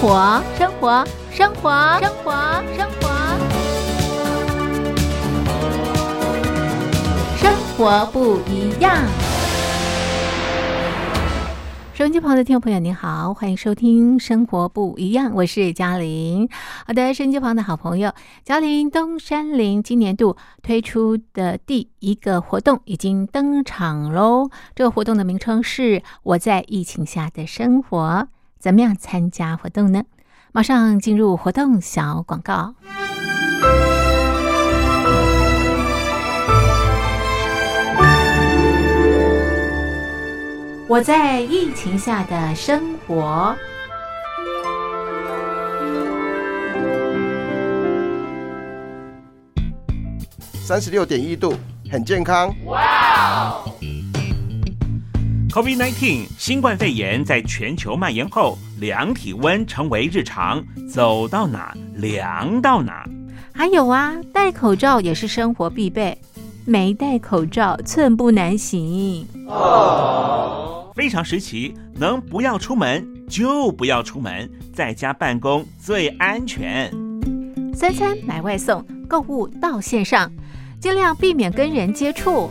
活，生活，生活，生活，生活，生活不一样。收音机旁的听众朋友，您好，欢迎收听《生活不一样》，我是嘉玲。好的，收音机旁的好朋友，嘉玲东山林今年度推出的第一个活动已经登场喽。这个活动的名称是“我在疫情下的生活”。怎么样参加活动呢？马上进入活动小广告。我在疫情下的生活。三十六点一度，很健康。哇！COVID-19 新冠肺炎在全球蔓延后，量体温成为日常，走到哪量到哪。还有啊，戴口罩也是生活必备，没戴口罩寸步难行。哦。非常时期，能不要出门就不要出门，在家办公最安全。三餐买外送，购物到线上，尽量避免跟人接触。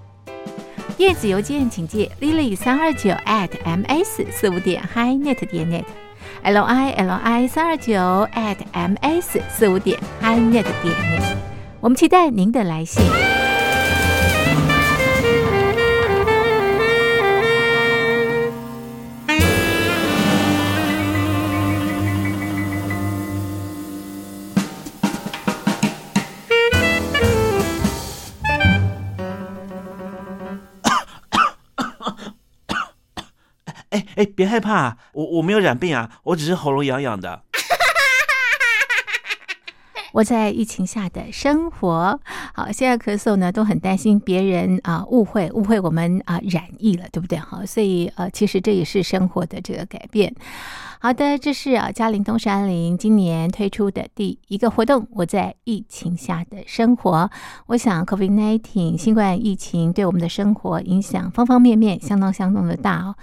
电子邮件请寄 lily 三二九 at ms 四五点 hi net 点 net，l i l i 三二九 at ms 四五点 hi net 点 net。我们期待您的来信。哎，别害怕，我我没有染病啊，我只是喉咙痒痒的。我在疫情下的生活，好，现在咳嗽呢，都很担心别人啊误会误会我们啊染疫了，对不对？好，所以呃，其实这也是生活的这个改变。好的，这是啊嘉陵东山林今年推出的第一个活动。我在疫情下的生活，我想 COVID-19 新冠疫情对我们的生活影响方方面面，相当相当的大哦。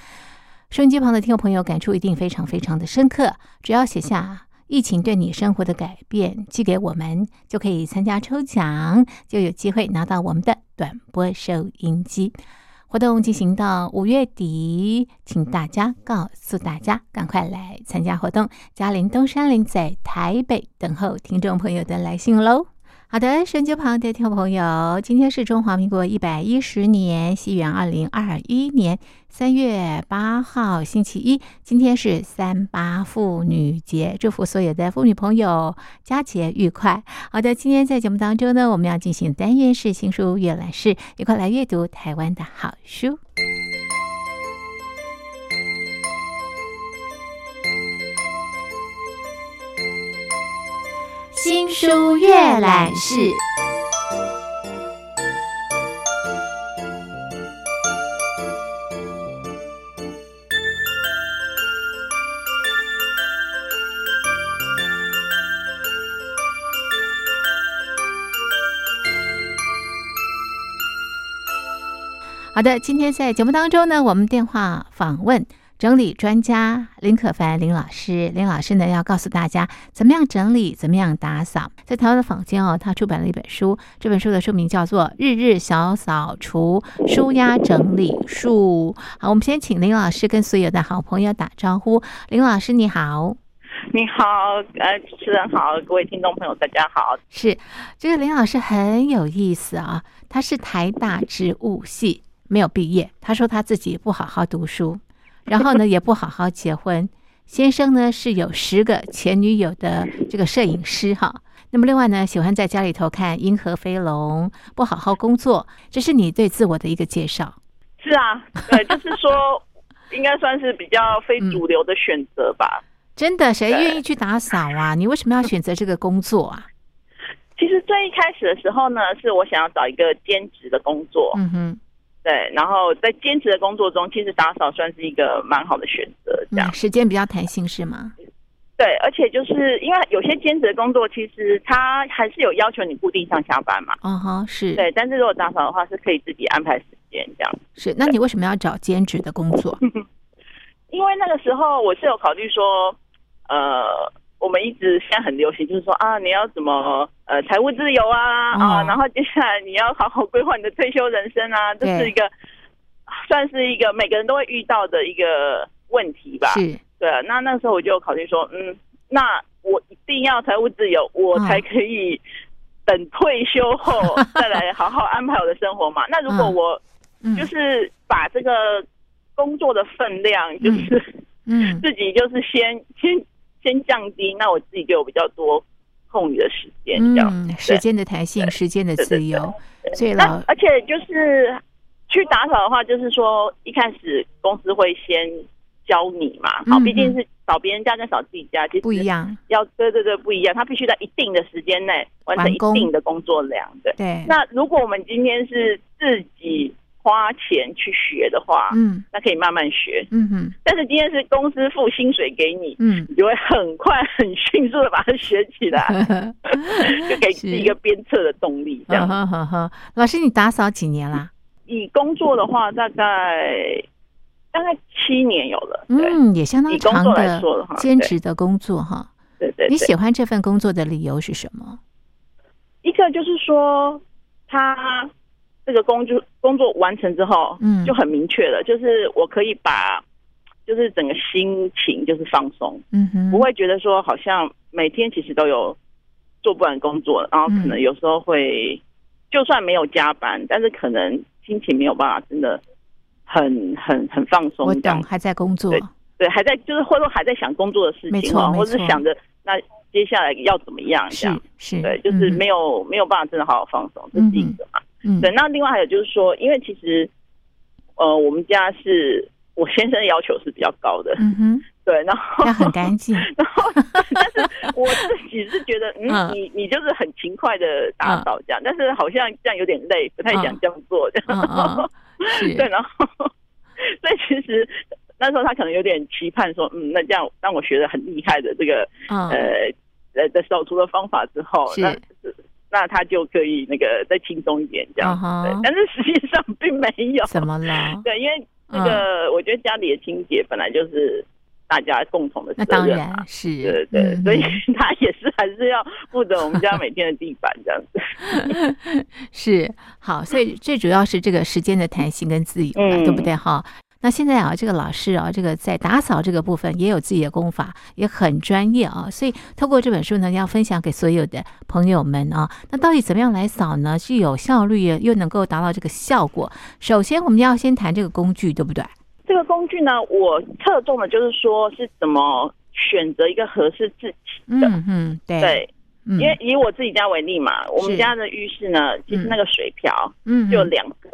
收音机旁的听众朋友，感触一定非常非常的深刻。只要写下疫情对你生活的改变，寄给我们，就可以参加抽奖，就有机会拿到我们的短波收音机。活动进行到五月底，请大家告诉大家，赶快来参加活动。嘉陵东山林在台北等候听众朋友的来信喽。好的，手机旁的听众朋友，今天是中华民国一百一十年西元二零二一年三月八号，星期一。今天是三八妇女节，祝福所有的妇女朋友佳节愉快。好的，今天在节目当中呢，我们要进行单元式新书阅览室，一块来阅读台湾的好书。新书阅览室。好的，今天在节目当中呢，我们电话访问整理专家林可凡林老师。林老师呢要告诉大家怎么样整理，怎么样打扫。在台湾的坊间哦，他出版了一本书，这本书的书名叫做《日日小扫除，舒压整理术》。好，我们先请林老师跟所有的好朋友打招呼。林老师你好。你好，呃，主持人好，各位听众朋友大家好。是这个林老师很有意思啊，他是台大植物系。没有毕业，他说他自己不好好读书，然后呢也不好好结婚。先生呢是有十个前女友的这个摄影师哈。那么另外呢，喜欢在家里头看银河飞龙，不好好工作。这是你对自我的一个介绍。是啊，对，就是说应该算是比较非主流的选择吧。真的，谁愿意去打扫啊？你为什么要选择这个工作啊？其实最一开始的时候呢，是我想要找一个兼职的工作。嗯哼。对，然后在兼职的工作中，其实打扫算是一个蛮好的选择，这样时间比较弹性是吗？对，而且就是因为有些兼职的工作，其实他还是有要求你固定上下班嘛。嗯哼，是对，但是如果打扫的话，是可以自己安排时间这样。是，那你为什么要找兼职的工作？因为那个时候我是有考虑说，呃。我们一直现在很流行，就是说啊，你要怎么呃财务自由啊啊，然后接下来你要好好规划你的退休人生啊，这是一个算是一个每个人都会遇到的一个问题吧。是，对。那那时候我就考虑说，嗯，那我一定要财务自由，我才可以等退休后 再来好好安排我的生活嘛。那如果我就是把这个工作的分量，就是嗯，自己就是先先。先降低，那我自己就有比较多空余的时间，这样。时间的弹性，时间的自由。所以老而且就是去打扫的话，就是说一开始公司会先教你嘛，好，毕竟是扫别人家跟扫自己家其实不一样，要对对对不一样，他必须在一定的时间内完成一定的工作量，对。对。那如果我们今天是自己。花钱去学的话，嗯，那可以慢慢学，嗯哼。但是今天是公司付薪水给你，嗯，你就会很快、很迅速的把它学起来，就给自己一个鞭策的动力。这样，老师，你打扫几年啦？以工作的话，大概大概七年有了，嗯，也相当长的兼职的工作哈。对对，你喜欢这份工作的理由是什么？一个就是说他。这个工作工作完成之后，嗯，就很明确了，就是我可以把，就是整个心情就是放松，嗯哼，不会觉得说好像每天其实都有做不完工作，然后可能有时候会就算没有加班，但是可能心情没有办法真的很很很放松。我懂，还在工作，对对，还在就是或者说还在想工作的事情啊，或者是想着那接下来要怎么样这样，是，对，就是没有没有办法真的好好放松，这是一个嘛。嗯，对，那另外还有就是说，因为其实，呃，我们家是我先生的要求是比较高的，嗯哼，对，然后要很干净，然后但是我自己是觉得，嗯，你你就是很勤快的打扫这样，但是好像这样有点累，不太想这样做。这样，对，然后所以其实那时候他可能有点期盼说，嗯，那这样让我学的很厉害的这个呃呃的扫除的方法之后，那。那他就可以那个再轻松一点这样，对。但是实际上并没有。怎么了？对，因为那个我觉得家里的清洁本来就是大家共同的责任。那当然是。对对，所以他也是还是要负责我们家每天的地板这样子。是好，所以最主要是这个时间的弹性跟自由，对不对哈？那现在啊，这个老师啊，这个在打扫这个部分也有自己的功法，也很专业啊。所以透过这本书呢，要分享给所有的朋友们啊。那到底怎么样来扫呢？是有效率又能够达到这个效果？首先，我们要先谈这个工具，对不对？这个工具呢，我侧重的就是说是怎么选择一个合适自己的。嗯嗯，对对，因为以我自己家为例嘛，我们家的浴室呢，其实那个水瓢嗯就两个。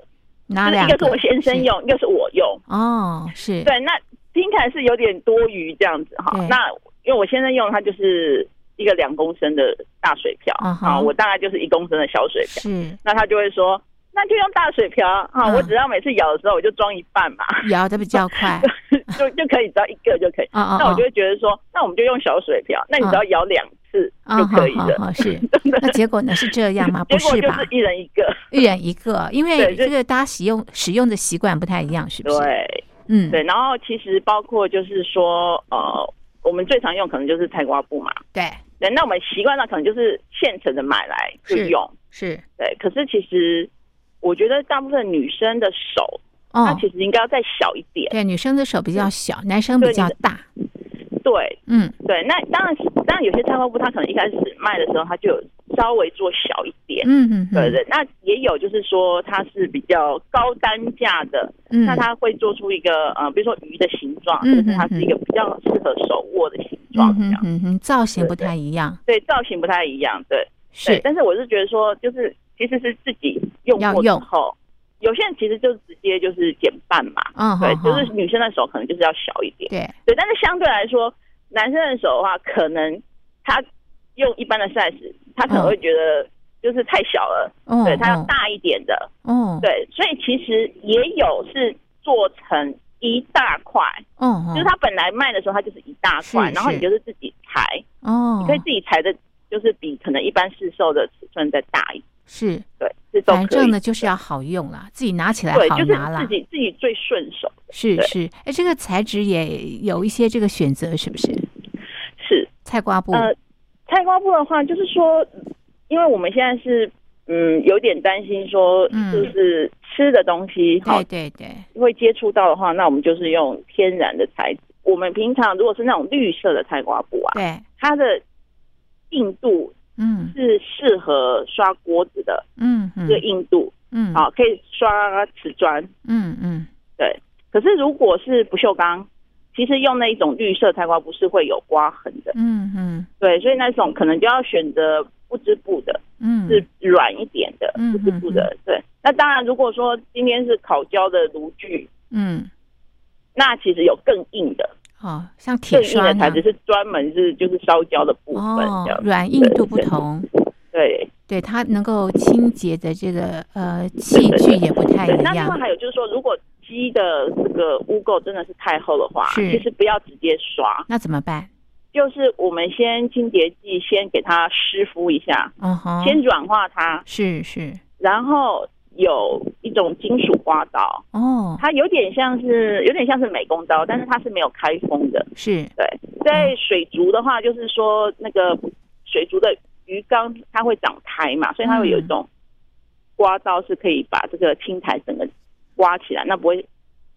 哪两个？一个是我先生用，一个是我用。哦，是对。那听起来是有点多余这样子哈。那因为我先生用，它就是一个两公升的大水瓢啊，我大概就是一公升的小水瓢。是。那他就会说，那就用大水瓢啊，我只要每次舀的时候我就装一半嘛，舀的比较快，就就可以只要一个就可以。那我就会觉得说，那我们就用小水瓢，那你只要舀两次。次就可以了。是，那结果呢是这样吗？不是吧？一人一个，一人一个，因为这个大家使用使用的习惯不太一样，是不是？对，嗯，对。然后其实包括就是说，呃，我们最常用可能就是菜瓜布嘛。对，对。那我们习惯上可能就是现成的买来就用，是对。可是其实我觉得大部分女生的手。它其实应该要再小一点。对，女生的手比较小，男生比较大。对，嗯，对。那当然，当然有些菜花布，它可能一开始卖的时候，它就有稍微做小一点。嗯嗯，对对。那也有就是说，它是比较高单价的，嗯那它会做出一个呃，比如说鱼的形状，或者是它是一个比较适合手握的形状，这样。嗯哼，造型不太一样。对，造型不太一样。对，是。但是我是觉得说，就是其实是自己用过之后。有些人其实就直接就是减半嘛，嗯，对，就是女生的手可能就是要小一点，对，对，但是相对来说，男生的手的话，可能他用一般的 size，他可能会觉得就是太小了，嗯对他要大一点的，嗯，对，所以其实也有是做成一大块，嗯，就是他本来卖的时候，他就是一大块，然后你就是自己裁，哦，你可以自己裁的，就是比可能一般市售的尺寸再大一点。是对，反正呢就是要好用啦，自己拿起来好拿啦，自己自己最顺手。是是，哎，这个材质也有一些这个选择，是不是？是菜瓜布。呃，菜瓜布的话，就是说，因为我们现在是嗯有点担心说，就是吃的东西，对对对，会接触到的话，那我们就是用天然的材质。我们平常如果是那种绿色的菜瓜布啊，对它的硬度。嗯，是适合刷锅子的，嗯，这个硬度，嗯，啊，可以刷瓷砖，嗯嗯，对。可是如果是不锈钢，其实用那一种绿色菜瓜布是会有刮痕的，嗯嗯，对，所以那种可能就要选择不织布的，嗯，是软一点的不织布的，对。那当然，如果说今天是烤焦的炉具，嗯，那其实有更硬的。哦，像铁刷的材质是专门是就是烧焦的部分，哦，软硬度不同，对对，它能够清洁的这个呃器具也不太一样。那另外还有就是说，如果鸡的这个污垢真的是太厚的话，其实不要直接刷，那怎么办？就是我们先清洁剂先给它湿敷一下，嗯哼，先软化它，是是，然后。有一种金属刮刀哦，它有点像是有点像是美工刀，但是它是没有开封的。是对，在水族的话，就是说那个水族的鱼缸它会长苔嘛，所以它会有一种刮刀是可以把这个青苔整个刮起来，那不会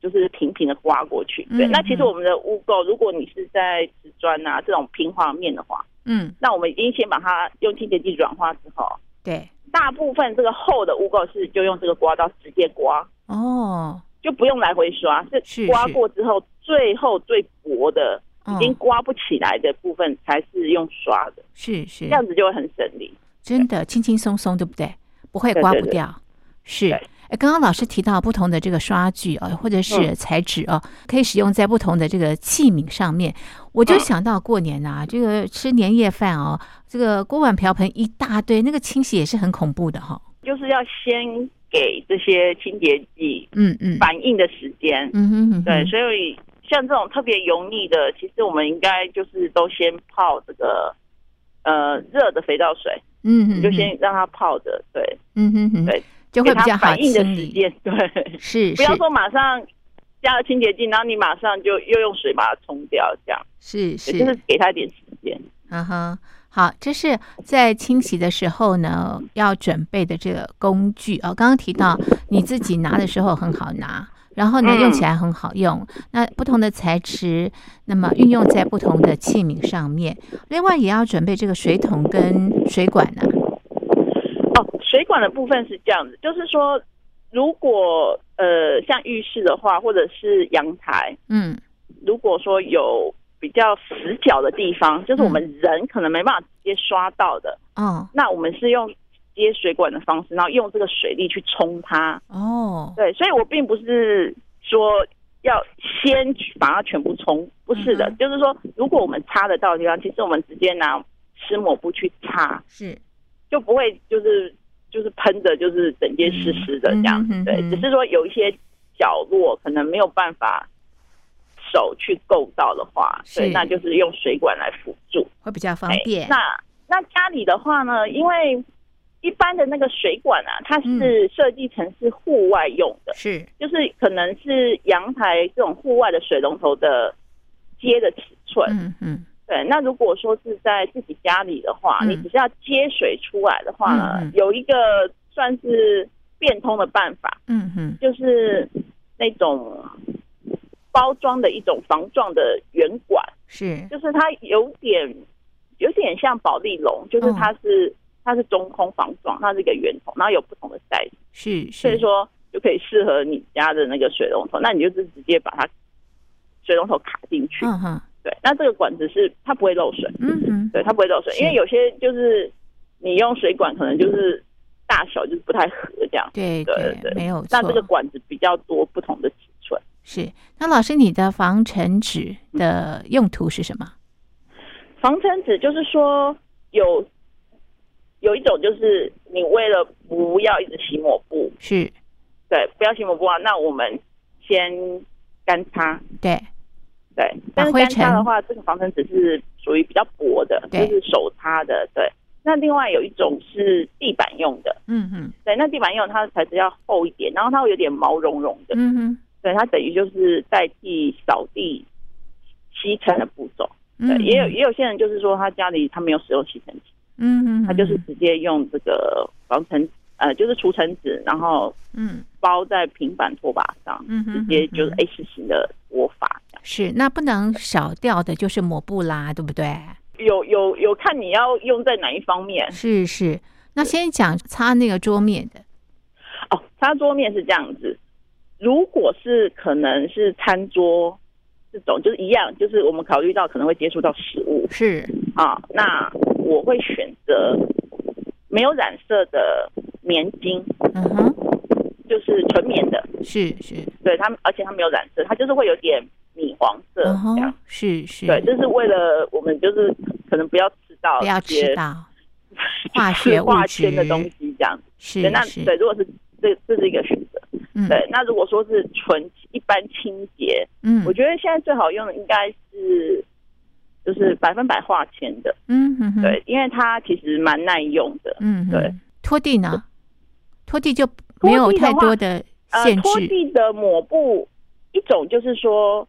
就是平平的刮过去。对，那其实我们的污垢，如果你是在瓷砖啊这种平滑面的话，嗯，那我们已经先把它用清洁剂软化之后，对。大部分这个厚的污垢是就用这个刮刀直接刮哦，就不用来回刷，是刮过之后最后最薄的已经刮不起来的部分才是用刷的，是是，这样子就会很省力，真的轻轻松松，对不对？不会刮不掉，是。哎，刚刚老师提到不同的这个刷具啊，或者是材质啊，可以使用在不同的这个器皿上面。我就想到过年呐，这个吃年夜饭哦，这个锅碗瓢盆一大堆，那个清洗也是很恐怖的哈。就是要先给这些清洁剂，嗯嗯，反应的时间，嗯哼哼，对。所以像这种特别油腻的，其实我们应该就是都先泡这个呃热的肥皂水，嗯哼，就先让它泡着，对，嗯哼哼，对。就会比较好清理，对，是不要说马上加了清洁剂，然后你马上就又用水把它冲掉，这样是是，就是给他一点时间。嗯哼，好，这是在清洗的时候呢要准备的这个工具哦。刚刚提到你自己拿的时候很好拿，然后呢用起来很好用。那不同的材质，那么运用在不同的器皿上面。另外也要准备这个水桶跟水管呢。水管的部分是这样子，就是说，如果呃像浴室的话，或者是阳台，嗯，如果说有比较死角的地方，就是我们人可能没办法直接刷到的，嗯，那我们是用接水管的方式，然后用这个水力去冲它。哦，对，所以我并不是说要先把它全部冲，不是的，就是说，如果我们擦得到的地方，其实我们直接拿湿抹布去擦，是。就不会就是。就是喷的，就是整件湿湿的这样子，对，只是说有一些角落可能没有办法手去够到的话，对，那就是用水管来辅助，会比较方便。那那家里的话呢，因为一般的那个水管啊，它是设计成是户外用的，是，就是可能是阳台这种户外的水龙头的接的尺寸，嗯嗯，对。那如果说是在自己家里的话，你只是要接水出来的话呢，有一个算是变通的办法，嗯哼，就是那种包装的一种防撞的圆管，是，就是它有点有点像保利龙，就是它是。它是中空防撞，它是一个圆筒，然后有不同的 size，是，所以说就可以适合你家的那个水龙头，那你就是直接把它水龙头卡进去，嗯哼，对，那这个管子是它不会漏水，嗯嗯，对，它不会漏水，因为有些就是你用水管可能就是大小就是不太合这样，对对对，没有错，那这个管子比较多不同的尺寸，是，那老师你的防尘纸的用途是什么？防尘纸就是说有。有一种就是你为了不要一直洗抹布，是，对，不要洗抹布啊。那我们先干擦，对，对。但是干擦的话，这个防尘纸是属于比较薄的，就是手擦的。对。那另外有一种是地板用的，嗯嗯，对。那地板用它的材质要厚一点，然后它会有点毛茸茸的，嗯哼。对，它等于就是代替扫地吸尘的步骤。对，也有也有些人就是说他家里他没有使用吸尘器。嗯，他就是直接用这个防尘呃，就是除尘纸，然后嗯包在平板拖把上，嗯直接就是 H 型的拖法。是，那不能少掉的就是抹布啦，对不对？有有有，看你要用在哪一方面。是是，那先讲擦那个桌面的。哦，擦桌面是这样子，如果是可能是餐桌这种，就是一样，就是我们考虑到可能会接触到食物，是啊，那。我会选择没有染色的棉巾，嗯哼，就是纯棉的，是是，对它，而且它没有染色，它就是会有点米黄色这样，是是，对，这是为了我们就是可能不要吃到不要吃到化学化纤的东西这样，是那对，如果是这这是一个选择，对，那如果说是纯一般清洁，嗯，我觉得现在最好用的应该是。就是百分百化纤的，嗯哼，对，因为它其实蛮耐用的，嗯，对。拖地呢？拖地就没有太多的限制。拖地的抹布一种就是说，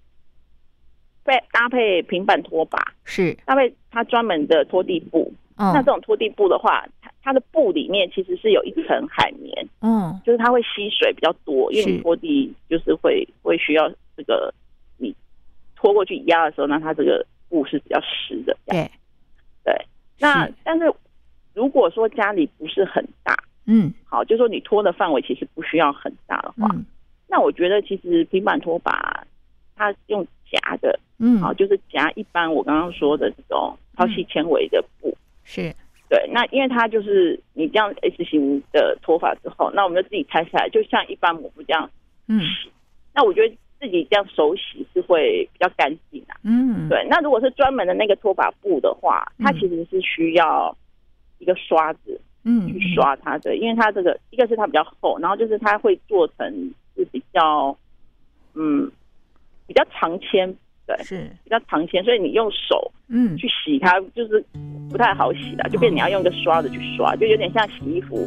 配搭配平板拖把，是。搭配它专门的拖地布。嗯。那这种拖地布的话，它它的布里面其实是有一层海绵，嗯，就是它会吸水比较多，因为你拖地就是会会需要这个你拖过去压的时候，那它这个。布是比较湿的，对，对。那但是如果说家里不是很大，嗯，好，就说你拖的范围其实不需要很大的话，那我觉得其实平板拖把它用夹的，嗯，好，就是夹一般我刚刚说的这种超细纤维的布，是对。那因为它就是你这样 S 型的脱发之后，那我们就自己拆下来，就像一般抹布这样，嗯。那我觉得。自己这样手洗是会比较干净啊。嗯，对。那如果是专门的那个拖把布的话，它其实是需要一个刷子，嗯，去刷它的，因为它这个一个是它比较厚，然后就是它会做成是比较，嗯，比较长纤，对，是比较长纤，所以你用手，嗯，去洗它就是不太好洗的，就变你要用个刷子去刷，就有点像洗衣服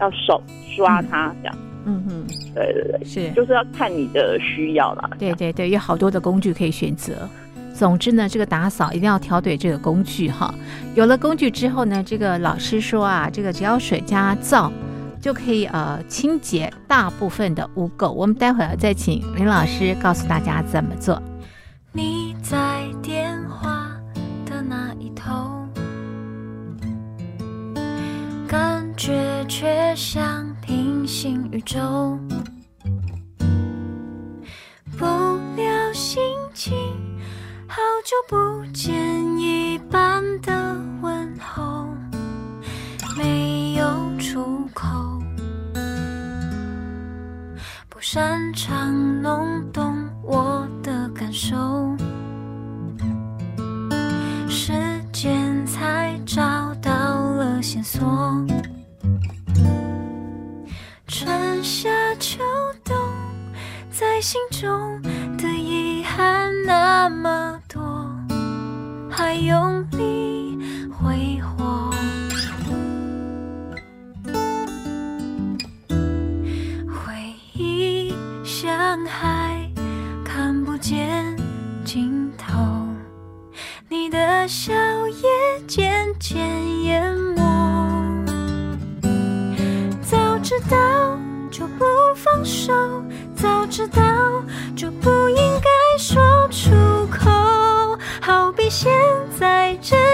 要手刷它这样。嗯哼，对对对，是，就是要看你的需要啦。对对对，有好多的工具可以选择。总之呢，这个打扫一定要挑对这个工具哈。有了工具之后呢，这个老师说啊，这个只要水加皂就可以呃清洁大部分的污垢。我们待会儿再请林老师告诉大家怎么做。你在电话的那一头，感觉却像。平行宇宙，不聊心情，好久不见一般的问候，没有出不擅长弄懂我的感受，时间才找到了线索。春夏秋冬，在心中的遗憾那么多，还用力挥霍。上海看不见尽头你的笑也渐渐淹没。早知道就不放手早知道就不应该说出口好比现在这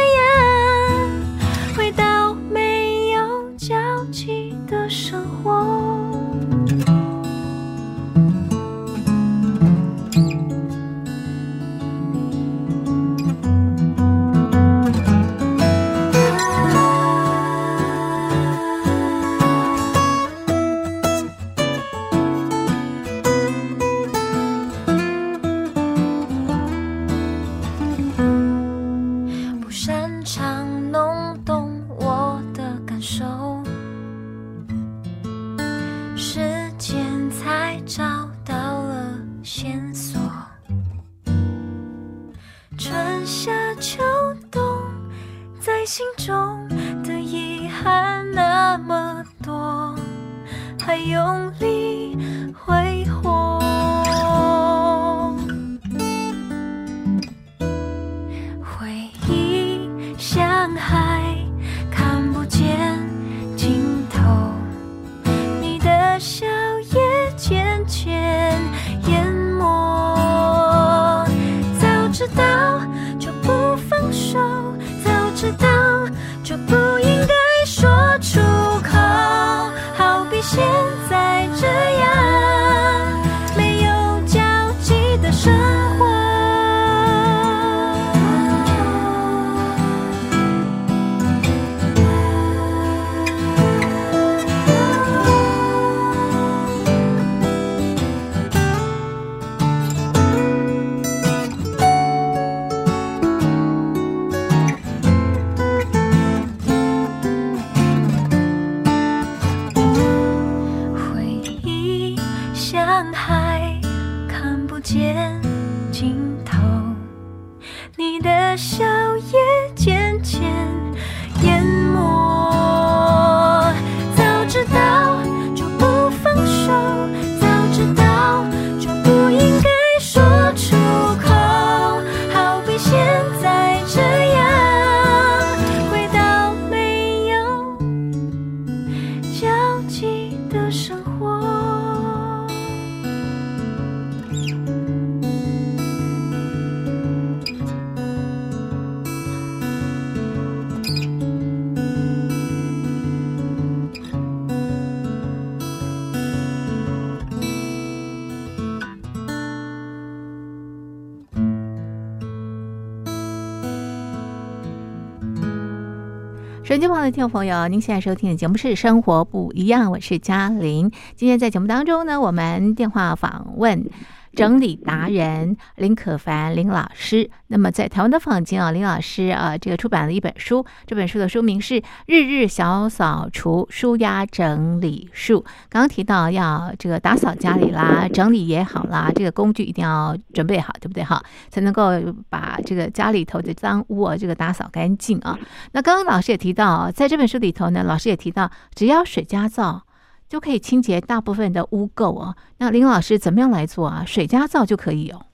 的听众朋友，您现在收听的节目是《生活不一样》，我是嘉玲。今天在节目当中呢，我们电话访问整理达人林可凡林老师。那么在台湾的坊间啊，林老师啊，这个出版了一本书，这本书的书名是《日日小扫除舒压整理术》。刚刚提到要这个打扫家里啦，整理也好啦，这个工具一定要准备好，对不对哈？才能够把这个家里头的脏污啊，这个打扫干净啊。那刚刚老师也提到，在这本书里头呢，老师也提到，只要水加皂就可以清洁大部分的污垢哦。那林老师怎么样来做啊？水加皂就可以哦。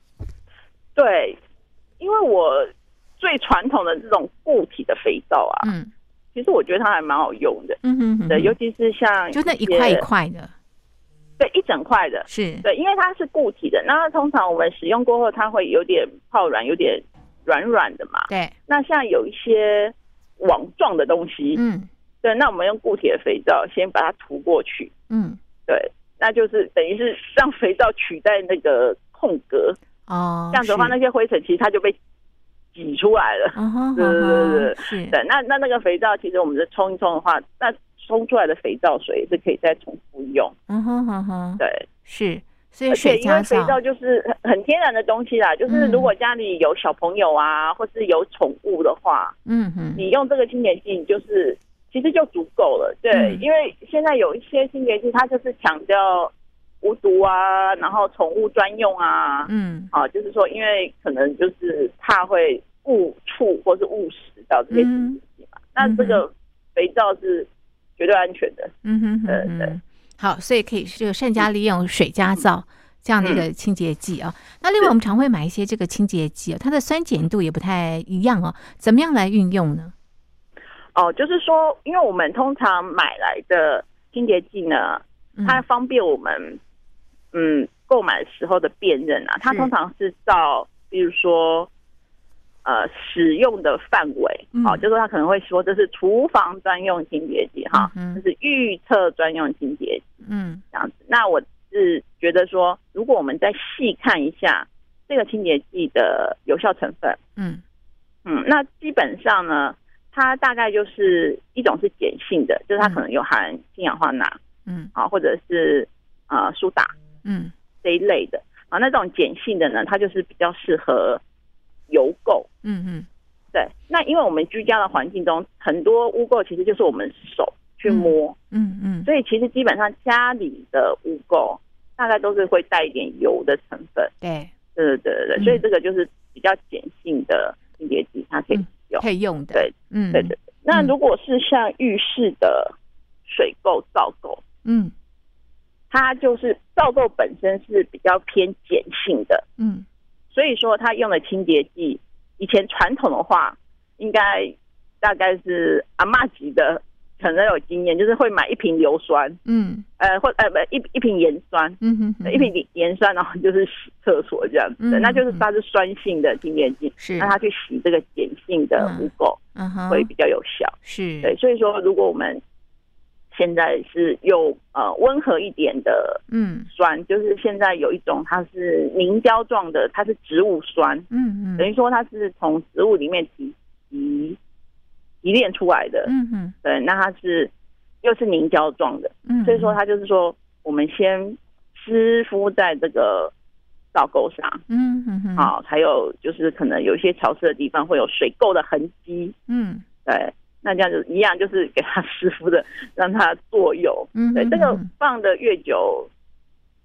对，因为我最传统的这种固体的肥皂啊，嗯其实我觉得它还蛮好用的。嗯哼哼对，尤其是像就那一块一些，块的，对，一整块的，是对，因为它是固体的，那通常我们使用过后，它会有点泡软，有点软软的嘛。对，那像有一些网状的东西，嗯对，那我们用固体的肥皂先把它涂过去，嗯对，那就是等于是让肥皂取代那个空格，哦，这样子的话，那些灰尘其实它就被挤出来了。嗯哼对对对是对，那那那个肥皂，其实我们在冲一冲的话，那冲出来的肥皂水是可以再重复用。嗯哼哼哼，对，是，所以而且因为肥皂皂，就是很很天然的东西啦，就是嗯如果家里有小朋友啊，或是有宠物的话，嗯哼，你用这个清洁剂，你就是其实就足够了。对，嗯因为现在有一些清洁剂，它就是强调无毒啊，然后宠物专用啊，嗯啊，就是说，因为可能就是怕会误触或是误食到这些清洁剂嘛。那这个肥皂是绝对安全的。嗯哼对对好，所以可以这个善加利用水加皂。这样的一嗯个清洁剂啊，那另外我们常会买一些这个清洁剂啊，它的酸碱度也不太一样哦，怎么样来运用呢？哦，就是说，因为我们通常买来的清洁剂呢，它方便我们，嗯，购买时候的辨认啊，它通常是照，比如说，呃，使用的范围，好，就是它可能会说这是厨房专用清洁剂，哈，这是预测专用清洁剂，嗯，这样子。那我是觉得说，如果我们再细看一下这个清洁剂的有效成分，嗯。嗯，那基本上呢。它大概就是一种是碱性的，就是它可能有含氢氧化钠，嗯，啊，或者是啊苏打，嗯，这一类的啊。那这种碱性的呢，它就是比较适合油垢，嗯嗯，对。那因为我们居家的环境中很多污垢，其实就是我们手去摸，嗯嗯，所以其实基本上家里的污垢大概都是会带一点油的成分，对，对对对对对。所以这个就是比较碱性的清洁剂，它可以。可以用的，对，嗯，对对。那如果是像浴室的水垢、皂垢，嗯，它就是皂垢本身是比较偏碱性的，嗯，所以说它用的清洁剂，以前传统的话，应该大概是阿妈级的。可能有经验，就是会买一瓶硫酸，嗯，呃，或呃不一一瓶盐酸，嗯哼，一瓶盐酸，然后就是洗厕所这样子，那就是它是酸性的清洁剂，是。让它去洗这个碱性的污垢，嗯哼，会比较有效，是。对，所以说如果我们现在是用呃温和一点的，嗯，酸，就是现在有一种它是凝胶状的，它是植物酸，嗯嗯，等于说它是从植物里面提提。提炼出来的，嗯哼，对，那它是又是凝胶状的，嗯，所以说它就是说，我们先湿敷在这个皂垢上，嗯哼哼，好，还有就是可能有一些潮湿的地方会有水垢的痕迹，嗯，对，那这样子一样就是给它湿敷的，让它作用，嗯，对，这个放的越久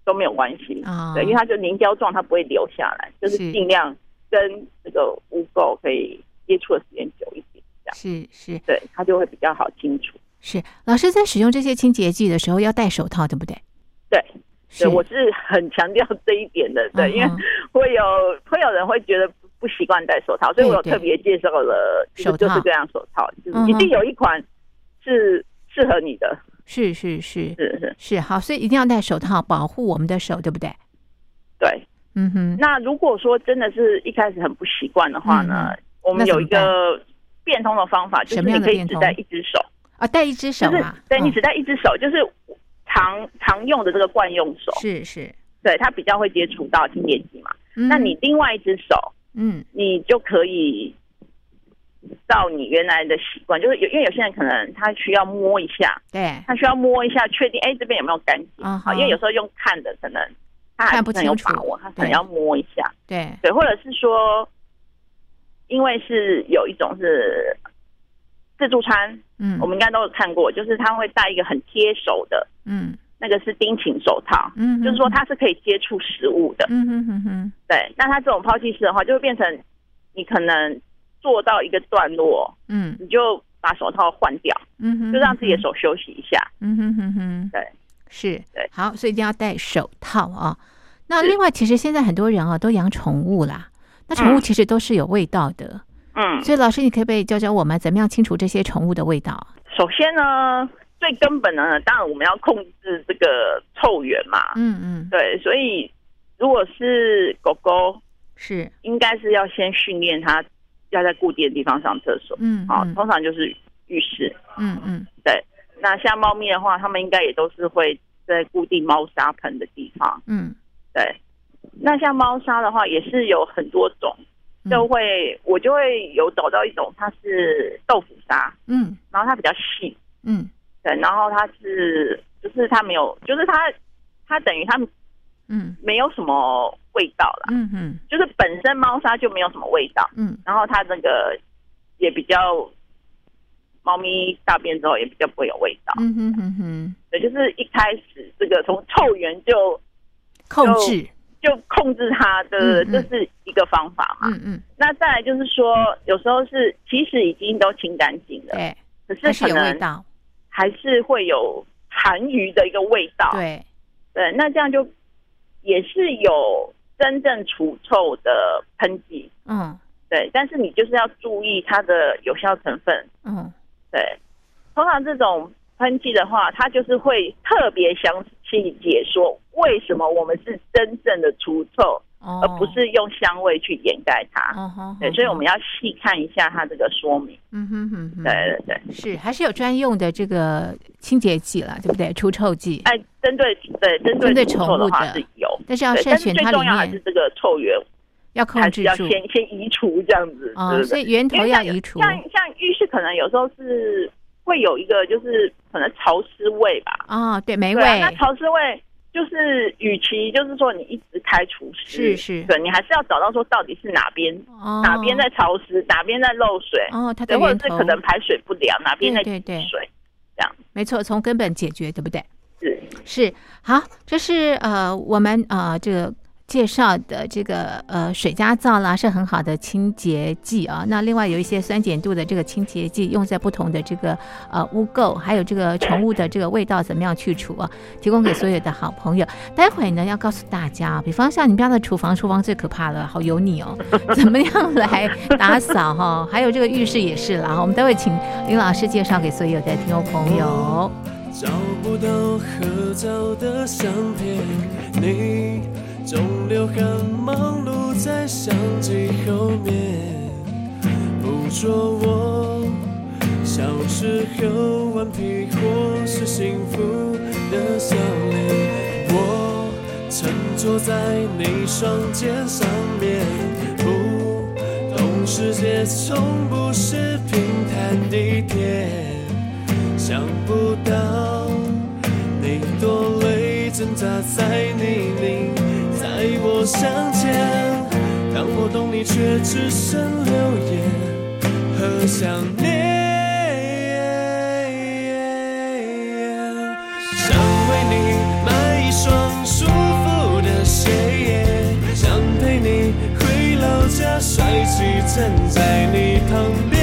都没有关系，啊，对，因为它就凝胶状，它不会留下来，就是。尽量跟这个污垢可以接触的时间久一点。是是，对，它就会比较好清除。是老师在使用这些清洁剂的时候要戴手套，对不对？对，对，我是很强调这一点的。对，因为会有会有人会觉得不习惯戴手套，所以我有特别介绍了手套，就是这样手套，就是一定有一款是适合你的。是是是是是是好，所以一定要戴手套保护我们的手，对不对？对，嗯哼。那如果说真的是一开始很不习惯的话呢，我们有一个。变通的方法就是你可以只带一只手。啊，带一只手啊，对你只带一只手，就是常常用的这个惯用手，是是，对它比较会接触到清洁剂嘛。那你另外一只手，嗯，你就可以照你原来的习惯，就是有因为有些人可能他需要摸一下，对，他需要摸一下确定，哎，这边有没有干净？啊？因为有时候用看的可能他还不能有把握，他可能要摸一下，对。对，或者是说。因为是有一种是自助餐，嗯，我们应该都有看过，就是他会戴一个很贴手的，嗯，那个是丁腈手套，嗯，就是说它是可以接触食物的，嗯哼哼哼，对。那它这种抛弃式的话，就会变成你可能做到一个段落，嗯，你就把手套换掉，嗯哼，就让自己的手休息一下，嗯哼哼哼，对，是，对，好，所以一定要戴手套啊。那另外，其实现在很多人啊都养宠物啦。那宠物其实都是有味道的，嗯，所以老师，你可不可以教教我们怎么样清除这些宠物的味道？首先呢，最根本的呢，当然我们要控制这个臭源嘛，嗯嗯，对，所以如果是狗狗，是。应该是要先训练它要在固定的地方上厕所，嗯，好，通常就是浴室，嗯嗯，对。那像猫咪的话，它们应该也都是会在固定猫砂盆的地方，嗯，对。那像猫砂的话，也是有很多种，就会我就会有找到一种，它是豆腐砂，嗯，然后它比较细，嗯，对，然后它是就是它没有，就是它它等于它嗯。没有什么味道了，嗯嗯，就是本身猫砂就没有什么味道，嗯，然后它那个也比较猫咪大便之后也比较不会有味道，嗯哼哼哼，对，就是一开始这个从臭源就控制。就控制它的，这是一个方法嘛。嗯嗯。那再来就是说，有时候是其实已经都清干净了，对，可是可能还是会有残余的一个味道。对对，那这样就也是有真正除臭的喷剂。嗯，对，但是你就是要注意它的有效成分。嗯，对，通常这种喷剂的话，它就是会特别详细解说为什么我们是真正的除臭。而不是用香味去掩盖它，对，所以我们要细看一下它这个说明。嗯哼哼，对对对，是还是有专用的这个清洁剂了，对不对？除臭剂。哎，针对对针对宠物的是有，但是要筛选它里面还是这个臭源要控制住，要先先移除这样子。哦，所以源头要移除。像像浴室可能有时候是会有一个就是可能潮湿味吧。啊，对，霉味。那潮湿味。就是，与其就是说你一直开除湿，是是，对你还是要找到说到底是哪边哪边在潮湿，哪边在漏水哦，它的或者是可能排水不良，哪边在积水，这样没错，从根本解决，对不对？是是，好，这是呃我们呃这个。介绍的这个呃水加皂啦是很好的清洁剂啊，那另外有一些酸碱度的这个清洁剂用在不同的这个呃污垢，还有这个宠物的这个味道怎么样去除啊？提供给所有的好朋友。待会呢要告诉大家啊，比方像你们家的厨房，厨房最可怕了，好油腻哦，怎么样来打扫哈？还有这个浴室也是啦，我们待会请林老师介绍给所有的听众朋友。找不到合照的相片，你。总流汗忙碌在相机后面，捕捉我小时候顽皮或是幸福的笑脸。我曾坐在你双肩上面，不懂世界从不是平坦地铁，想不到你多累挣扎在泥泞。在我向前，当我懂你，却只剩留言和想念。想为你买一双舒服的鞋，想陪你回老家，帅气站在你旁边，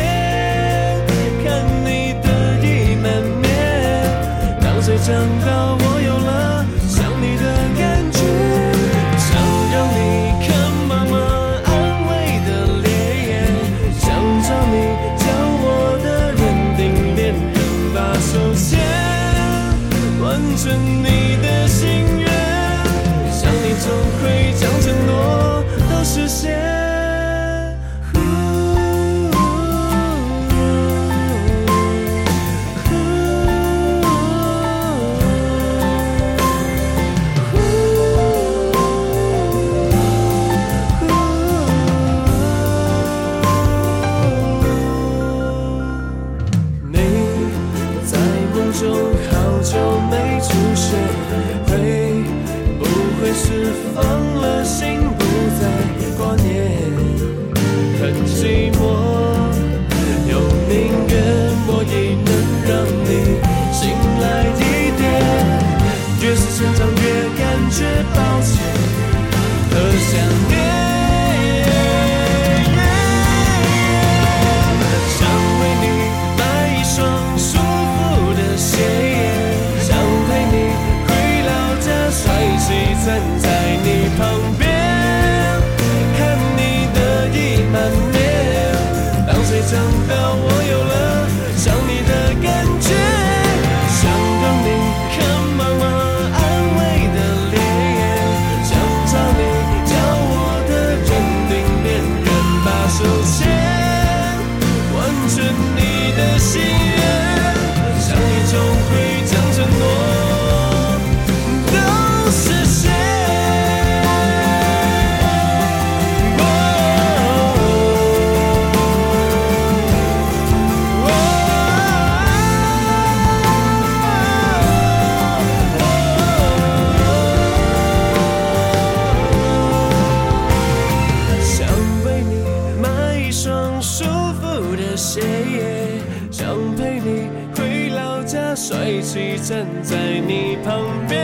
站在你旁边，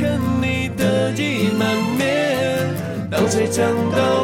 看你得意满面，当谁讲到。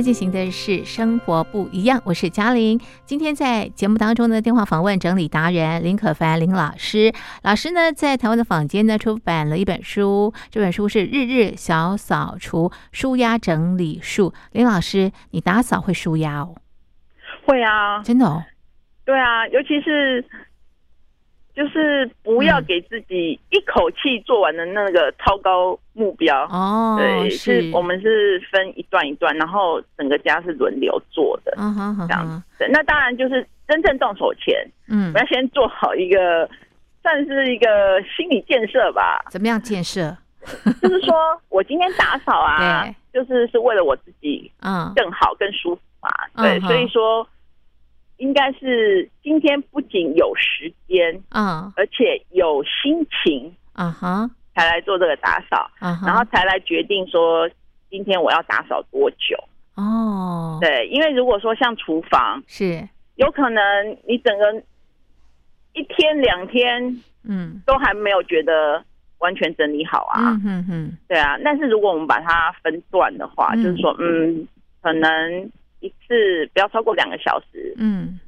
在进行的是生活不一样，我是嘉玲。今天在节目当中的电话访问整理达人林可凡林老师，老师呢在台湾的坊间呢出版了一本书，这本书是《日日小扫除舒压整理术》。林老师，你打扫会舒压哦？会啊，真的哦。对啊，尤其是。就是不要给自己一口气做完的那个超高目标哦。对，是我们是分一段一段，然后整个家是轮流做的，嗯这样。对，那当然就是真正动手前，嗯，我要先做好一个，算是一个心理建设吧。怎么样建设？就是说我今天打扫啊，就是是为了我自己，嗯，更好更舒服嘛。对，所以说。应该是今天不仅有时间，嗯，而且有心情，啊哈，才来做这个打扫，然后才来决定说今天我要打扫多久。哦，对，因为如果说像厨房是有可能你整个一天两天，嗯，都还没有觉得完全整理好啊。嗯哼哼，对啊。但是如果我们把它分段的话，就是说，嗯，可能。一次不要超过两个小时，嗯，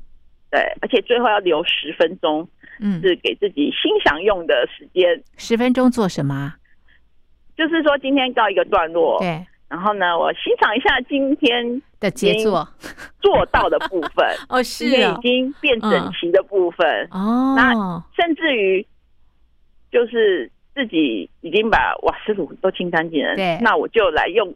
对，而且最后要留十分钟，嗯，是给自己欣赏用的时间。十分钟做什么？就是说今天告一个段落，对，然后呢，我欣赏一下今天的杰作。做到的部分，哦，是已经变整齐的部分，哦，那甚至于就是自己已经把瓦斯炉都清干净了，对，那我就来用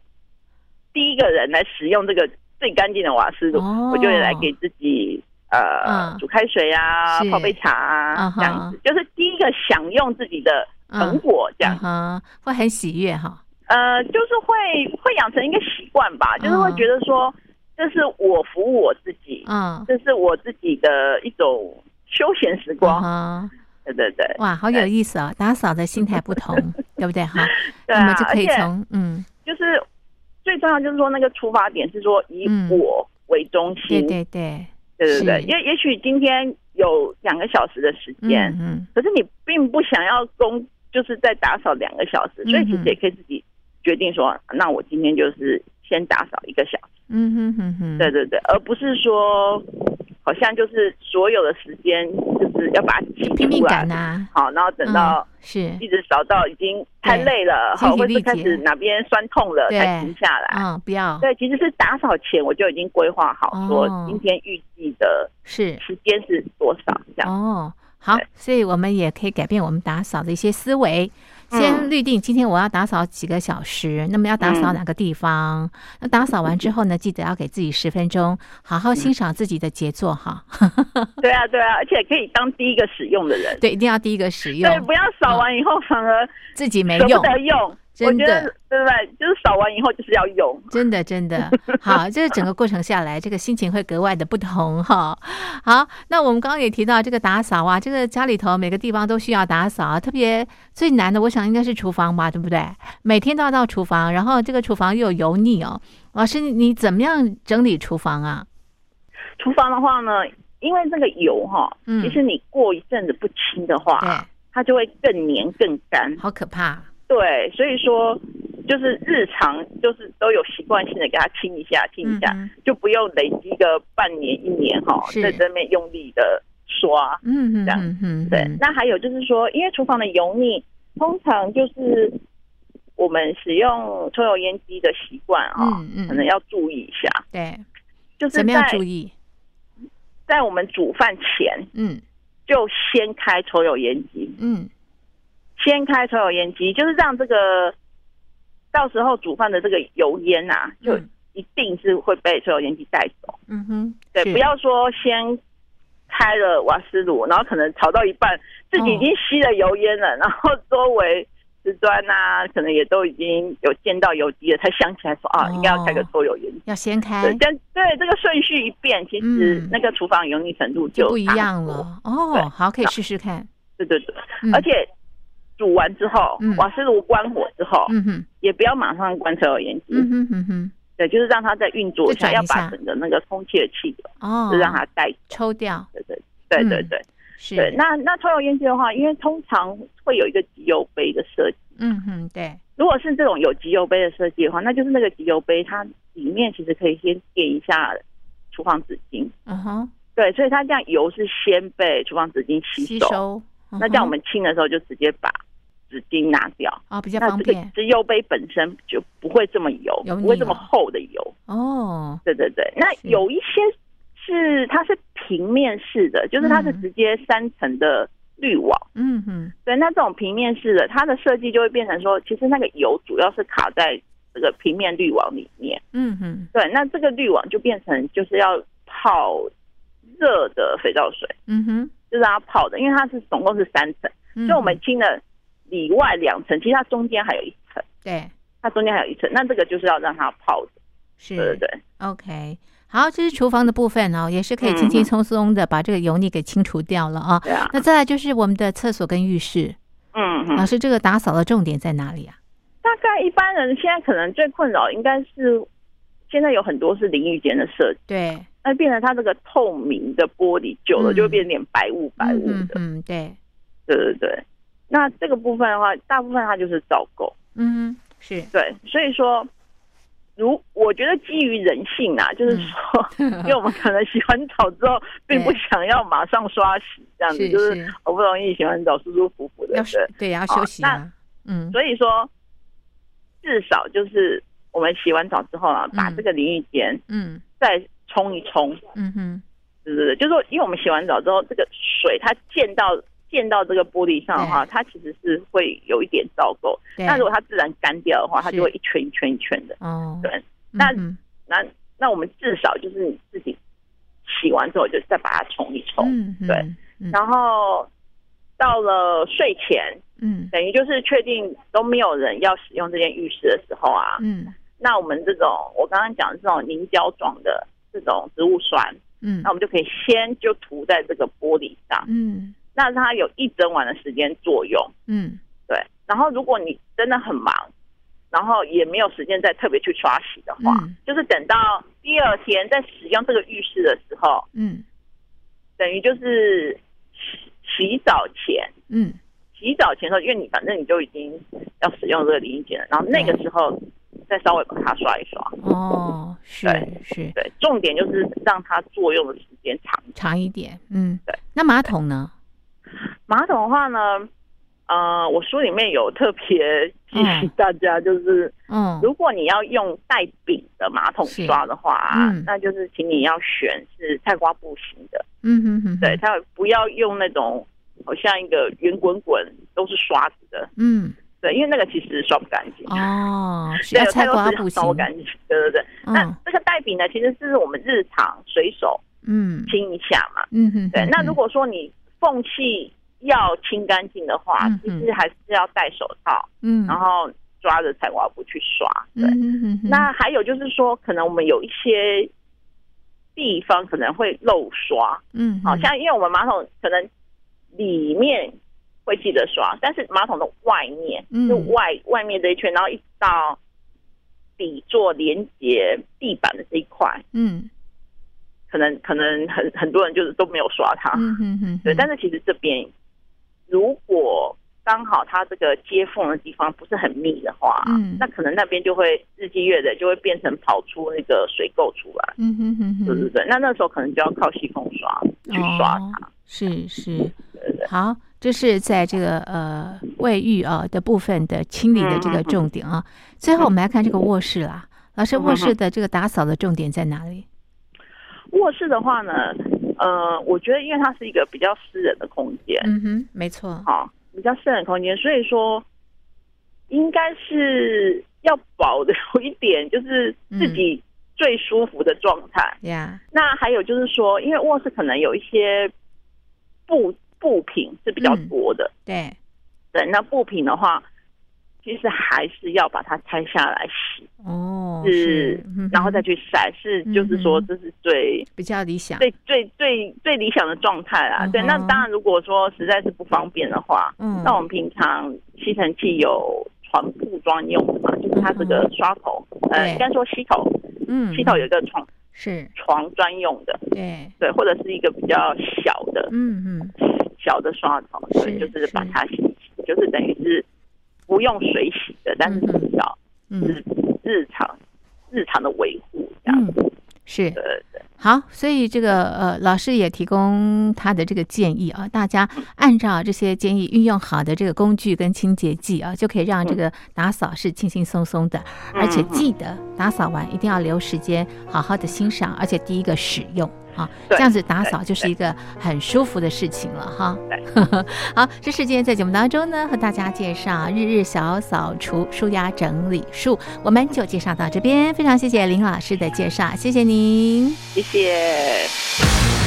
第一个人来使用这个。最干净的瓦斯炉，我就来给自己呃煮开水啊，泡杯茶啊，这样子，就是第一个享用自己的成果，这样。会很喜悦哈。呃，就是会会养成一个习惯吧，就是会觉得说，这是我服务我自己，嗯，这是我自己的一种休闲时光。对对对，哇，好有意思啊！打扫的心态不同，对不对哈？那么就可以从嗯，就是。最重要就是说，那个出发点是说以我为中心，对对对，对对对。也也许今天有两个小时的时间，嗯，可是你并不想要工，就是在打扫两个小时，所以其实也可以自己决定说，那我今天就是先打扫一个小时，嗯。哼哼哼，对对对，而不是说。好像就是所有的时间，就是要把它挤出来呐。好，然后等到是一直扫到已经太累了，好，或者开始哪边酸痛了才停下来。嗯，不要。对，其实是打扫前我就已经规划好，说今天预计的是时间是多少这样。哦，好，所以我们也可以改变我们打扫的一些思维。先预定今天我要打扫几个小时，那么要打扫哪个地方？那打扫完之后呢，记得要给自己十分钟，好好欣赏自己的杰作哈。对啊，对啊，而且可以当第一个使用的人。对，一定要第一个使用。对，不要扫完以后反而自己没用。得用。真的，对不对？就是扫完以后就是要用，真的，真的好。这个整个过程下来，这个心情会格外的不同哈。好，那我们刚刚也提到这个打扫啊，这个家里头每个地方都需要打扫，特别最难的，我想应该是厨房吧，对不对？每天都要到厨房，然后这个厨房又有油腻哦。老师，你怎么样整理厨房啊？厨房的话呢，因为这个油哈，其实你过一阵子不清的话，它就会更黏更干，好可怕。对，所以说就是日常就是都有习惯性的给它清一下，清一下，就不用累积个半年一年哈，在这边用力的刷，嗯嗯，这样，对。那还有就是说，因为厨房的油腻，通常就是我们使用抽油烟机的习惯啊，可能要注意一下。对，就是在注意，在我们煮饭前，嗯，就先开抽油烟机，嗯。先开抽油烟机，就是让这个到时候煮饭的这个油烟呐，就一定是会被抽油烟机带走。嗯哼，对，不要说先开了瓦斯炉，然后可能炒到一半，自己已经吸了油烟了，然后周围瓷砖呐，可能也都已经有见到油机了，才想起来说啊，应该要开个抽油烟机。要先开，对，对，这个顺序一变，其实那个厨房油腻程度就不一样了。哦，好，可以试试看。对对对，而且。煮完之后，瓦斯炉关火之后，嗯哼，也不要马上关抽油烟机，嗯哼哼哼，对，就是让它在运作一下，要把整个那个空气的气流哦，就让它带抽掉，对对对对对，是。对，那那抽油烟机的话，因为通常会有一个集油杯的设计，嗯哼，对。如果是这种有集油杯的设计的话，那就是那个集油杯它里面其实可以先垫一下厨房纸巾。嗯哼，对，所以它这样油是先被厨房纸巾吸收，那这样我们清的时候就直接把纸巾拿掉。啊，比较方便。集邮杯本身就不会这么油，不会这么厚的油。哦，对对对，那有一些是它是平面式的，就是它是直接三层的。滤网，嗯哼，对，那这种平面式的，它的设计就会变成说，其实那个油主要是卡在这个平面滤网里面，嗯哼，对，那这个滤网就变成就是要泡热的肥皂水，嗯哼，就是它泡的，因为它是总共是三层，所以我们清了里外两层，其实它中间还有一层，对，它中间还有一层，那这个就是要让它泡的，是，对对对，OK。好，这是厨房的部分哦，也是可以轻轻松松的把这个油腻给清除掉了啊。对啊。那再来就是我们的厕所跟浴室。嗯。老师，这个打扫的重点在哪里啊？大概一般人现在可能最困扰应该是，现在有很多是淋浴间的设计。对。那变成它这个透明的玻璃久了就会变点白雾白雾的。嗯，对。对对对。那这个部分的话，大部分它就是造垢。嗯，是对，所以说。如我觉得基于人性啊，就是说，因为我们可能洗完澡之后，并不想要马上刷洗，这样子就是好不容易洗完澡舒舒服服的，对对，要休息啊。嗯，所以说，至少就是我们洗完澡之后啊，把这个淋浴间嗯再冲一冲，嗯哼，对对对，就是说，因为我们洗完澡之后，这个水它溅到。溅到这个玻璃上的话，它其实是会有一点糟垢。那如果它自然干掉的话，它就会一圈一圈一圈的。哦，对。那那那我们至少就是你自己洗完之后，就再把它冲一冲。对。然后到了睡前，嗯，等于就是确定都没有人要使用这间浴室的时候啊，嗯，那我们这种我刚刚讲的这种凝胶状的这种植物酸，嗯，那我们就可以先就涂在这个玻璃上，嗯。那它有一整晚的时间作用，嗯，对。然后如果你真的很忙，然后也没有时间再特别去刷洗的话，就是等到第二天在使用这个浴室的时候，嗯，等于就是洗洗澡前，嗯，洗澡前的时候，因为你反正你就已经要使用这个淋浴间了，然后那个时候再稍微把它刷一刷。哦，是是，对，重点就是让它作用的时间长长一点。嗯，对。那马桶呢？马桶的话呢，呃，我书里面有特别提醒大家，就是，嗯，如果你要用带柄的马桶刷的话，嗯，那就是请你要选是菜瓜布型的，嗯哼哼，对，它不要用那种好像一个圆滚滚都是刷子的，嗯，对，因为那个其实刷不干净，哦，对菜瓜布型，刷不干净，对对对，那这个带柄呢，其实是我们日常随手，嗯，清一下嘛，嗯哼，对，那如果说你缝隙要清干净的话，其实还是要戴手套，嗯，然后抓着菜瓜布去刷。对，嗯那还有就是说，可能我们有一些地方可能会漏刷，嗯，好像因为我们马桶可能里面会记得刷，但是马桶的外面，就外外面这一圈，然后一直到底座连接地板的这一块，嗯。可能可能很很多人就是都没有刷它，嗯对。但是其实这边如果刚好它这个接缝的地方不是很密的话，嗯，那可能那边就会日积月累，就会变成跑出那个水垢出来，嗯哼哼哼，对对对。那那时候可能就要靠细缝刷去刷它，是是，对对。好，这是在这个呃卫浴啊的部分的清理的这个重点啊。最后我们来看这个卧室啦，老师卧室的这个打扫的重点在哪里？卧室的话呢，呃，我觉得因为它是一个比较私人的空间，嗯哼，没错，好，比较私人空间，所以说应该是要保留一点，就是自己最舒服的状态。呀。那还有就是说，因为卧室可能有一些布布品是比较多的，对，对，那布品的话。其实还是要把它拆下来洗哦，是，然后再去晒，是就是说这是最比较理想、最最最最理想的状态啦。对，那当然如果说实在是不方便的话，嗯，那我们平常吸尘器有床铺专用的嘛，就是它这个刷头，呃，应该说吸头，嗯，吸头有一个床是。床专用的，对。对，或者是一个比较小的，嗯嗯，小的刷头，对，就是把它洗，就是等于是。不用水洗的，但是至少日日常日常的维护这样子。是。好，所以这个呃，老师也提供他的这个建议啊，大家按照这些建议运用好的这个工具跟清洁剂啊，就可以让这个打扫是轻轻松松的，而且记得打扫完一定要留时间好好的欣赏，而且第一个使用。啊，这样子打扫就是一个很舒服的事情了哈。好，这是今天在节目当中呢，和大家介绍日日小扫除、舒压整理术，我们就介绍到这边。非常谢谢林老师的介绍，谢谢您，谢谢。